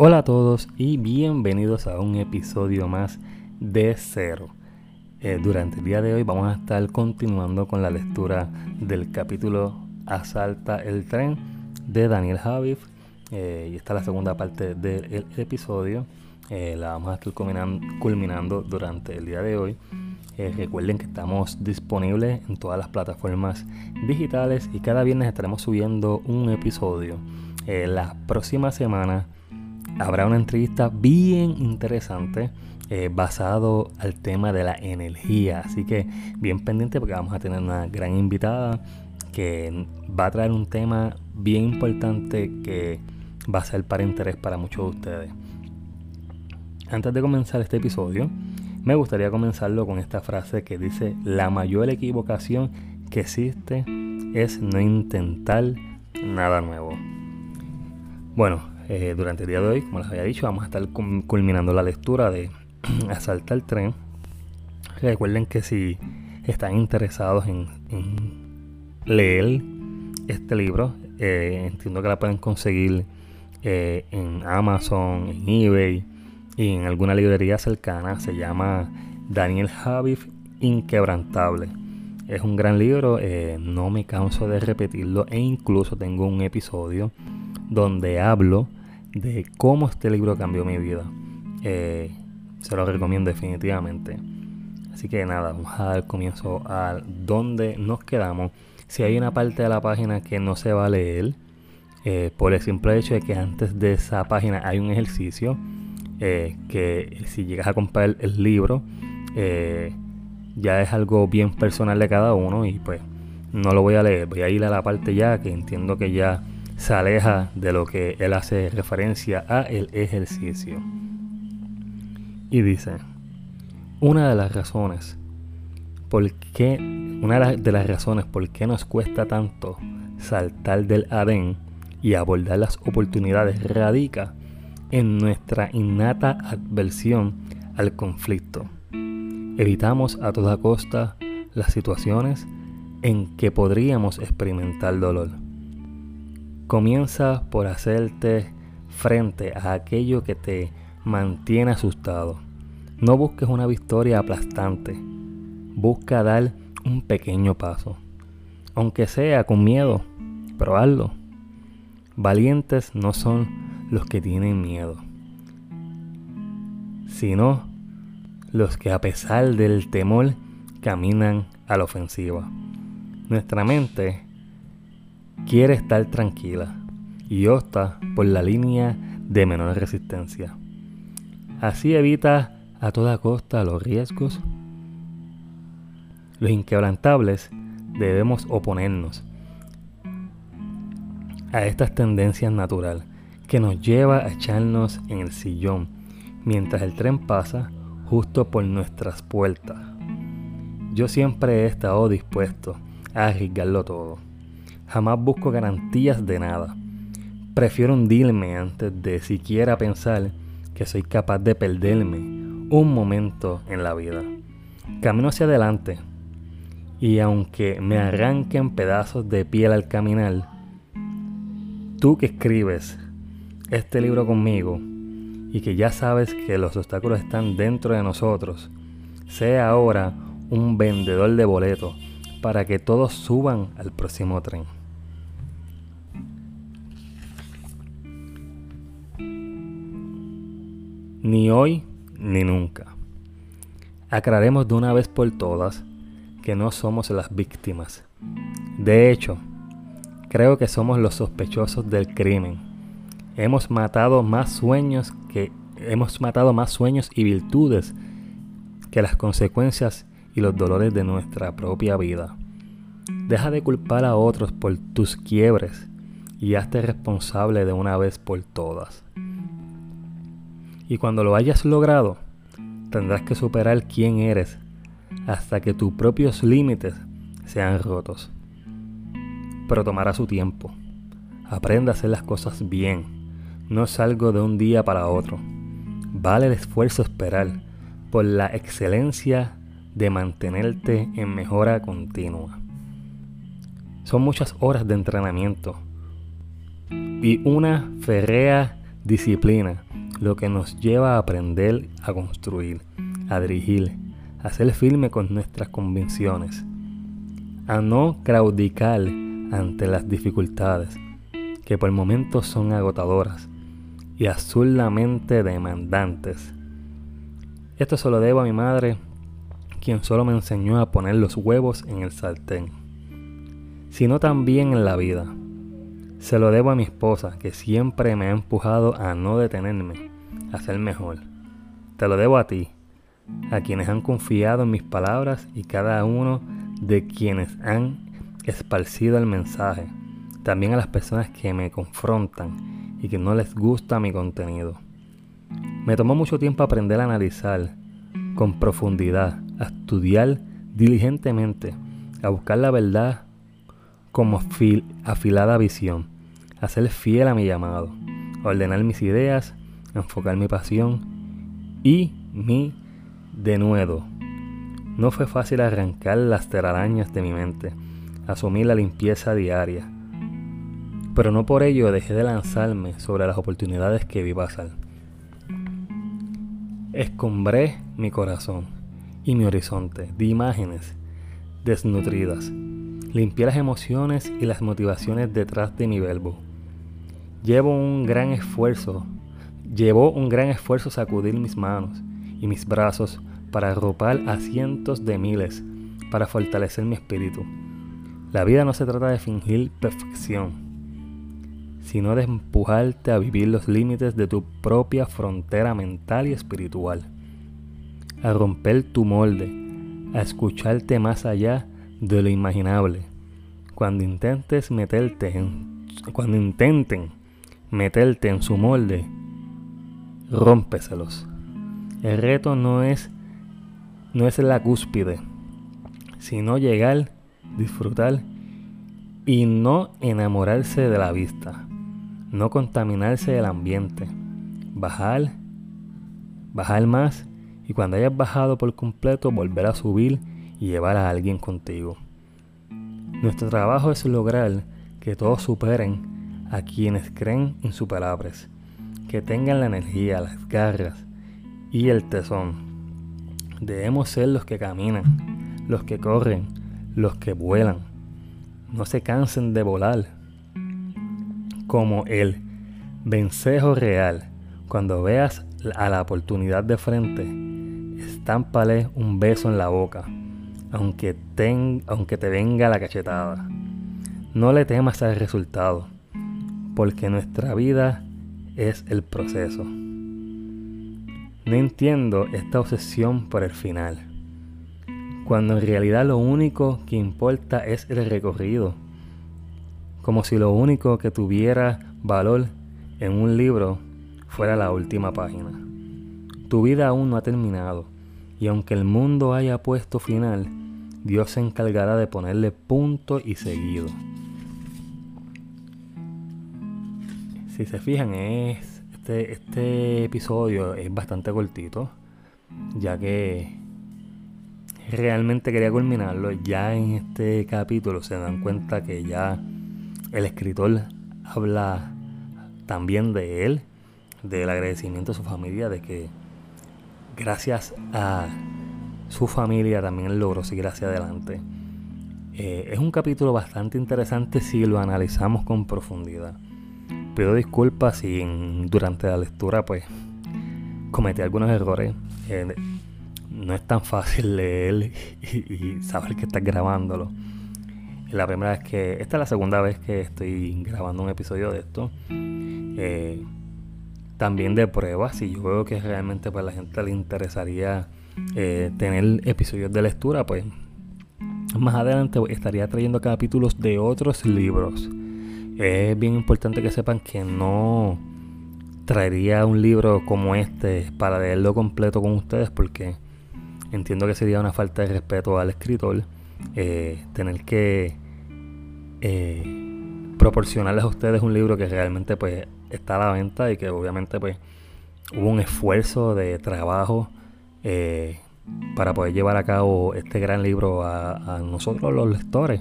Hola a todos y bienvenidos a un episodio más de Cero. Eh, durante el día de hoy vamos a estar continuando con la lectura del capítulo Asalta el tren de Daniel Javif. Eh, y esta es la segunda parte del episodio. Eh, la vamos a estar culminando, durante el día de hoy. recuerden que estamos disponibles en todas las plataformas digitales y cada viernes estaremos subiendo un episodio. la próxima semana habrá una entrevista bien interesante eh, basado al tema de la energía. Así que bien pendiente porque vamos a tener una gran invitada que va a traer un tema bien importante que va a ser para interés para muchos de ustedes. Antes de comenzar este episodio, me gustaría comenzarlo con esta frase que dice, la mayor equivocación que existe es no intentar nada nuevo. Bueno, eh, durante el día de hoy, como les había dicho, vamos a estar culminando la lectura de Asalta el tren. Recuerden que si están interesados en, leer este libro, eh, entiendo que la pueden conseguir eh, en Amazon, en eBay y en alguna librería cercana. Se llama Daniel Javif Inquebrantable. Es un gran libro, no me canso de repetirlo e incluso tengo un episodio donde hablo de cómo este libro cambió mi vida. Eh, se lo recomiendo definitivamente. Así que nada, vamos a dar comienzo a donde nos quedamos. Si hay una parte de la página que no se va a leer, eh, por el simple hecho de que antes de esa página hay un ejercicio, eh, que si llegas a comprar el libro, ya es algo bien personal de cada uno y pues no lo voy a leer, voy a ir a la parte ya que entiendo que ya se aleja de lo que él hace referencia a el ejercicio. Y dice, una de las razones por qué, una de las razones por qué nos cuesta tanto saltar del Adén y abordar las oportunidades radica en nuestra innata adversión al conflicto. Evitamos a toda costa las situaciones en que podríamos experimentar dolor Comienza por hacerte frente a aquello que te mantiene asustado. No busques una victoria aplastante. Busca dar un pequeño paso. Aunque sea con miedo, pero. Valientes no son los que tienen miedo, sino los que a pesar del temor caminan a la ofensiva. Nuestra mente quiere estar tranquila y opta por la línea de menor resistencia. Así evita a toda costa los riesgos. Los inquebrantables debemos oponernos a estas tendencias naturales que nos lleva a echarnos en el sillón mientras el tren pasa justo por nuestras puertas. Yo siempre he estado dispuesto a arriesgarlo todo Jamás busco garantías de nada. Prefiero hundirme antes de siquiera pensar que soy capaz de perderme un momento en la vida. Camino hacia adelante y aunque me arranquen pedazos de piel al caminar, tú que escribes este libro conmigo y que ya sabes que los obstáculos están dentro de nosotros, sea ahora un vendedor de boletos para que todos suban al próximo tren. Ni hoy ni nunca. Aclaremos de una vez por todas que no somos las víctimas. De hecho, creo que somos los sospechosos del crimen. Hemos matado más sueños que hemos matado más sueños y virtudes que las consecuencias y los dolores de nuestra propia vida. Deja de culpar a otros por tus quiebres y hazte responsable de una vez por todas. Y cuando lo hayas logrado, tendrás que superar quién eres hasta que tus propios límites sean rotos. Pero tomará su tiempo. Aprenda a hacer las cosas bien. No es algo de un día para otro. Vale el esfuerzo esperar por la excelencia de mantenerte en mejora continua. Son muchas horas de entrenamiento y una férrea disciplina lo que nos lleva a aprender a construir, a dirigir, a ser firme con nuestras convicciones, a no claudicar ante las dificultades, que por momentos son agotadoras y absurdamente demandantes. Esto se lo debo a mi madre, quien solo me enseñó a poner los huevos en el sartén, sino también en la vida. Se lo debo a mi esposa, que siempre me ha empujado a no detenerme, a ser mejor. Te lo debo a ti, a quienes han confiado en mis palabras y cada uno de quienes han esparcido el mensaje. También a las personas que me confrontan y que no les gusta mi contenido. Me tomó mucho tiempo aprender a analizar con profundidad, a estudiar diligentemente, a buscar la verdad como afilada visión, a fiel a mi llamado, ordenar mis ideas, enfocar mi pasión y mi denuedo. No fue fácil arrancar las telarañas de mi mente, asumir la limpieza diaria, pero no por ello dejé de lanzarme sobre las oportunidades que vi pasar. Escombré mi corazón y mi horizonte de imágenes desnutridas. Limpié las emociones y las motivaciones detrás de mi verbo. Llevo un gran esfuerzo, llevó un gran esfuerzo sacudir mis manos y mis brazos para arropar a cientos de miles, para fortalecer mi espíritu. La vida no se trata de fingir perfección, sino de empujarte a vivir los límites de tu propia frontera mental y espiritual, a romper tu molde, a escucharte más allá de lo imaginable. Cuando intentes meterte en, cuando intenten meterte en su molde, rómpeselos. El reto no es no es la cúspide, sino llegar, disfrutar y no enamorarse de la vista, no contaminarse del ambiente, bajar, bajar más y cuando hayas bajado por completo volver a subir y llevar a alguien contigo. Nuestro trabajo es lograr que todos superen a quienes creen insuperables, que tengan la energía, las garras y el tesón. Debemos ser los que caminan, los que corren, los que vuelan. No se cansen de volar. Como el vencejo real. Cuando veas a la oportunidad de frente, estámpale un beso en la boca, aunque, aunque te venga la cachetada. No le temas al resultado, porque nuestra vida es el proceso. No entiendo esta obsesión por el final, cuando en realidad lo único que importa es el recorrido, como si lo único que tuviera valor en un libro fuera la última página. Tu vida aún no ha terminado, y aunque el mundo haya puesto final, Dios se encargará de ponerle punto y seguido. Si se fijan, es este, este, episodio es bastante cortito, ya que realmente quería culminarlo. Ya en este capítulo se dan cuenta que ya el escritor habla también de él, del agradecimiento a su familia, de que gracias a su familia también logró seguir hacia adelante. Eh, es un capítulo bastante interesante si lo analizamos con profundidad pido disculpas si durante la lectura pues cometí algunos errores. Eh, no es tan fácil leer y, saber que estás grabándolo. La primera vez que. Esta es la segunda vez que estoy grabando un episodio de esto. Eh, también de pruebas. Si yo veo que realmente pues, a la gente le interesaría eh, tener episodios de lectura, pues más adelante estaría trayendo capítulos de otros libros es bien importante que sepan que no traería un libro como este para leerlo completo con ustedes porque entiendo que sería una falta de respeto al escritor eh, tener que eh, proporcionarles a ustedes un libro que realmente pues está a la venta y que obviamente pues hubo un esfuerzo de trabajo eh, para poder llevar a cabo este gran libro a nosotros los lectores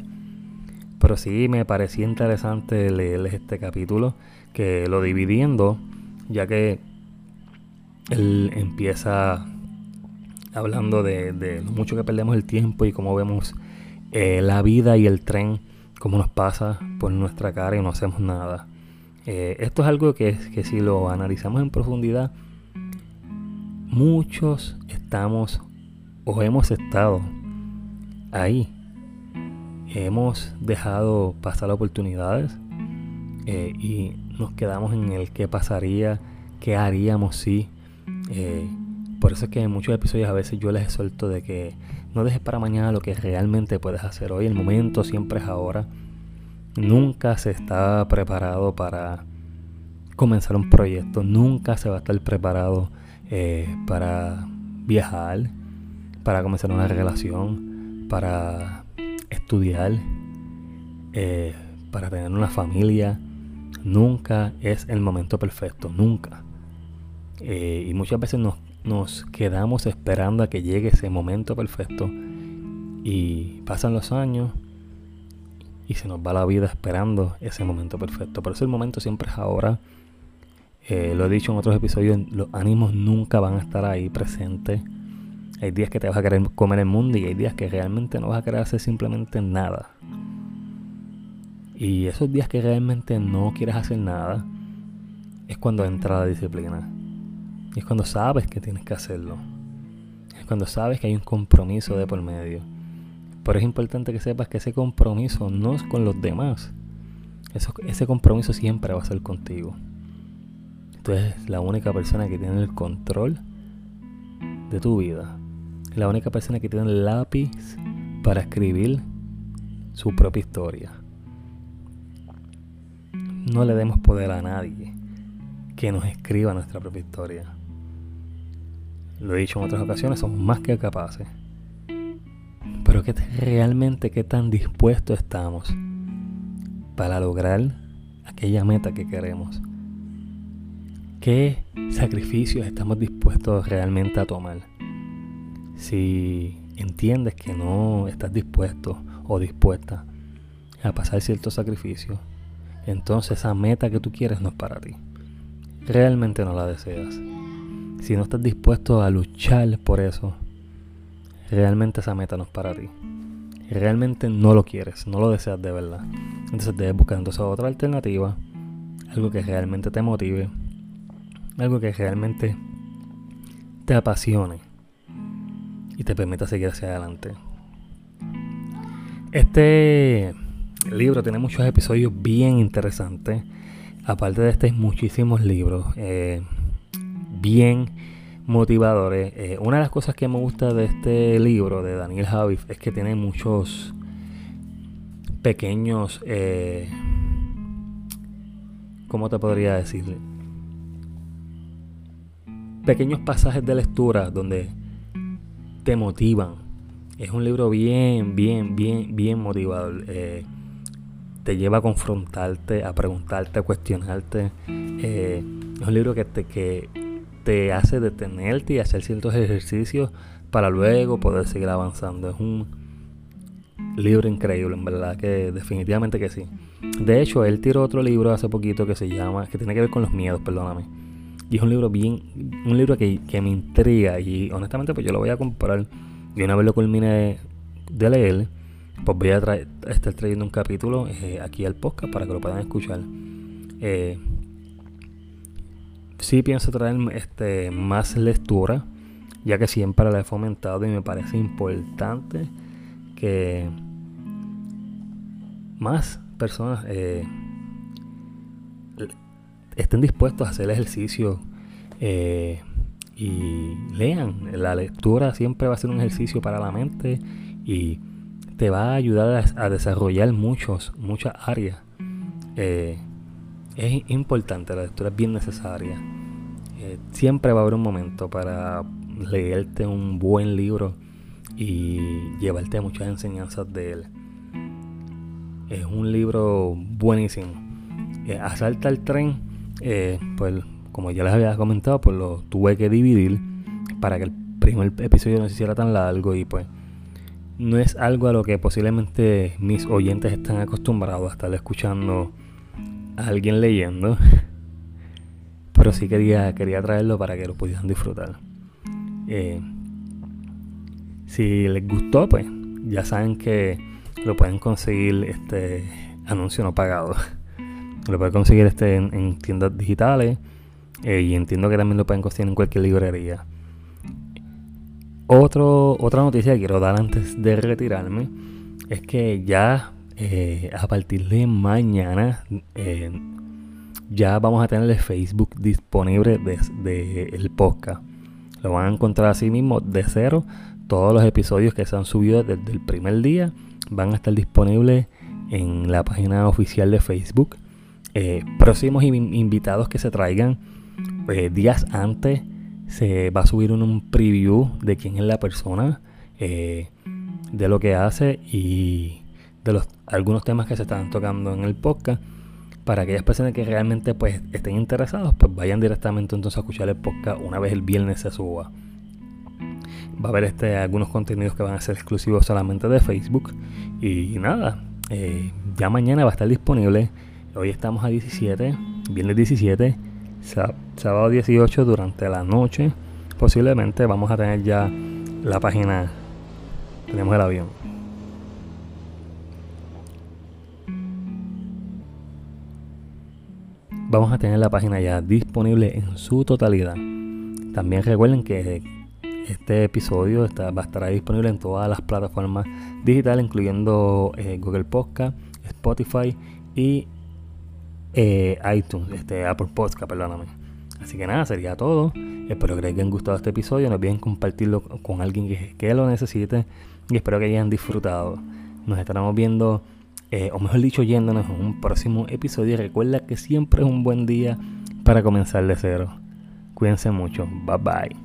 pero sí me parecía interesante leerles este capítulo, que lo dividiendo, ya que él empieza hablando de, lo mucho que perdemos el tiempo y cómo vemos eh, la vida y el tren, cómo nos pasa por nuestra cara y no hacemos nada. Eh, esto es algo que, que si lo analizamos en profundidad, muchos estamos o hemos estado ahí. Hemos dejado pasar oportunidades eh, y nos quedamos en el qué pasaría, qué haríamos si. Eh, por eso es que en muchos episodios a veces yo les suelto de que no dejes para mañana lo que realmente puedes hacer hoy. El momento siempre es ahora. Nunca se está preparado para comenzar un proyecto. Nunca se va a estar preparado eh, para viajar, para comenzar una relación, para estudiar, eh, para tener una familia. Nunca es el momento perfecto, nunca. Eh, y muchas veces nos, nos quedamos esperando a que llegue ese momento perfecto y pasan los años y se nos va la vida esperando ese momento perfecto. Por eso el momento siempre es ahora. Eh, lo he dicho en otros episodios, los ánimos nunca van a estar ahí presentes. Hay días que te vas a querer comer el mundo y hay días que realmente no vas a querer hacer simplemente nada. Y esos días que realmente no quieres hacer nada, es cuando entra la disciplina. Y es cuando sabes que tienes que hacerlo. Es cuando sabes que hay un compromiso de por medio. Pero es importante que sepas que ese compromiso no es con los demás. ese compromiso siempre va a ser contigo. Tú eres la única persona que tiene el control de tu vida. La única persona que tiene el lápiz para escribir su propia historia. No le demos poder a nadie que nos escriba nuestra propia historia. Lo he dicho en otras ocasiones, somos más que capaces. Pero que realmente qué tan dispuestos estamos para lograr aquella meta que queremos. ¿Qué sacrificios estamos dispuestos realmente a tomar? Si entiendes que no estás dispuesto o dispuesta a pasar ciertos sacrificios, entonces esa meta que tú quieres no es para ti. Realmente no la deseas. Si no estás dispuesto a luchar por eso, realmente esa meta no es para ti. Realmente no lo quieres, no lo deseas de verdad. Entonces debes buscar entonces otra alternativa, algo que realmente te motive algo que realmente te apasione y te permita seguir hacia adelante. Este libro tiene muchos episodios bien interesantes. Aparte de este, hay muchísimos libros eh, bien motivadores. Eh, una de las cosas que me gusta de este libro de Daniel Javif es que tiene muchos pequeños, eh, ¿cómo te podría decir? pequeños pasajes de lectura donde te motivan. Es un libro bien, bien, bien, bien motivador. Eh, te lleva a confrontarte, a preguntarte, a cuestionarte. Es un libro que te, que te hace detenerte y hacer ciertos ejercicios para luego poder seguir avanzando. Es un libro increíble, en verdad, que definitivamente que sí. De hecho, él tiró otro libro hace poquito que se llama, que tiene que ver con los miedos, perdóname y es un libro bien, un libro que, me intriga y honestamente pues yo lo voy a comprar. Y una vez lo culmine de leer, pues voy a estar trayendo un capítulo eh, aquí al podcast para que lo puedan escuchar. Eh, sí pienso traer este, más lectura, ya que siempre la he fomentado y me parece importante que más personas eh, estén dispuestos a hacer ejercicio eh, y lean. La lectura siempre va a ser un ejercicio para la mente y te va a ayudar a, desarrollar muchos, muchas áreas. Eh, es importante, la lectura es bien necesaria. Eh, siempre va a haber un momento para leerte un buen libro y llevarte muchas enseñanzas de él. Es un libro buenísimo. Asalta el tren eh, pues como ya les había comentado, pues lo tuve que dividir para que el primer episodio no se hiciera tan largo y pues no es algo a lo que posiblemente mis oyentes están acostumbrados a estar escuchando alguien leyendo. pero sí quería, quería traerlo para que lo pudieran disfrutar. Eh, si les gustó, pues ya saben que lo pueden conseguir este anuncio no pagado. Lo pueden conseguir este en, tiendas digitales eh, y entiendo que también lo pueden conseguir en cualquier librería. Otro, otra noticia que quiero dar antes de retirarme es que ya eh, a partir de mañana eh, ya vamos a tener el Facebook disponible de, el podcast. Lo van a encontrar así mismo de cero. Todos los episodios que se han subido desde el primer día van a estar disponibles en la página oficial de Facebook. Eh, próximos invitados que se traigan días antes se va a subir un, preview de quién es la persona, de lo que hace y de los algunos temas que se están tocando en el podcast. Para aquellas personas que realmente pues estén interesados, pues vayan directamente entonces a escuchar el podcast una vez el viernes se suba. Va a haber este, algunos contenidos que van a ser exclusivos solamente de Facebook. Y nada, eh, ya mañana va a estar disponible. Hoy estamos a 17, viernes 17, sábado 18 durante la noche. Posiblemente vamos a tener ya la página. Tenemos el avión. Vamos a tener la página ya disponible en su totalidad. También recuerden que este episodio está, va a estar disponible en todas las plataformas digitales, incluyendo eh, Google Podcast, Spotify y eh, iTunes, este, Apple Podcast, perdóname. Así que nada, sería todo. Espero que les hayan gustado este episodio. No olviden compartirlo con alguien que, que lo necesite. Y espero que hayan disfrutado. Nos estaremos viendo eh, o mejor dicho, yéndonos a un próximo episodio. Recuerda que siempre es un buen día para comenzar de cero. Cuídense mucho. Bye bye.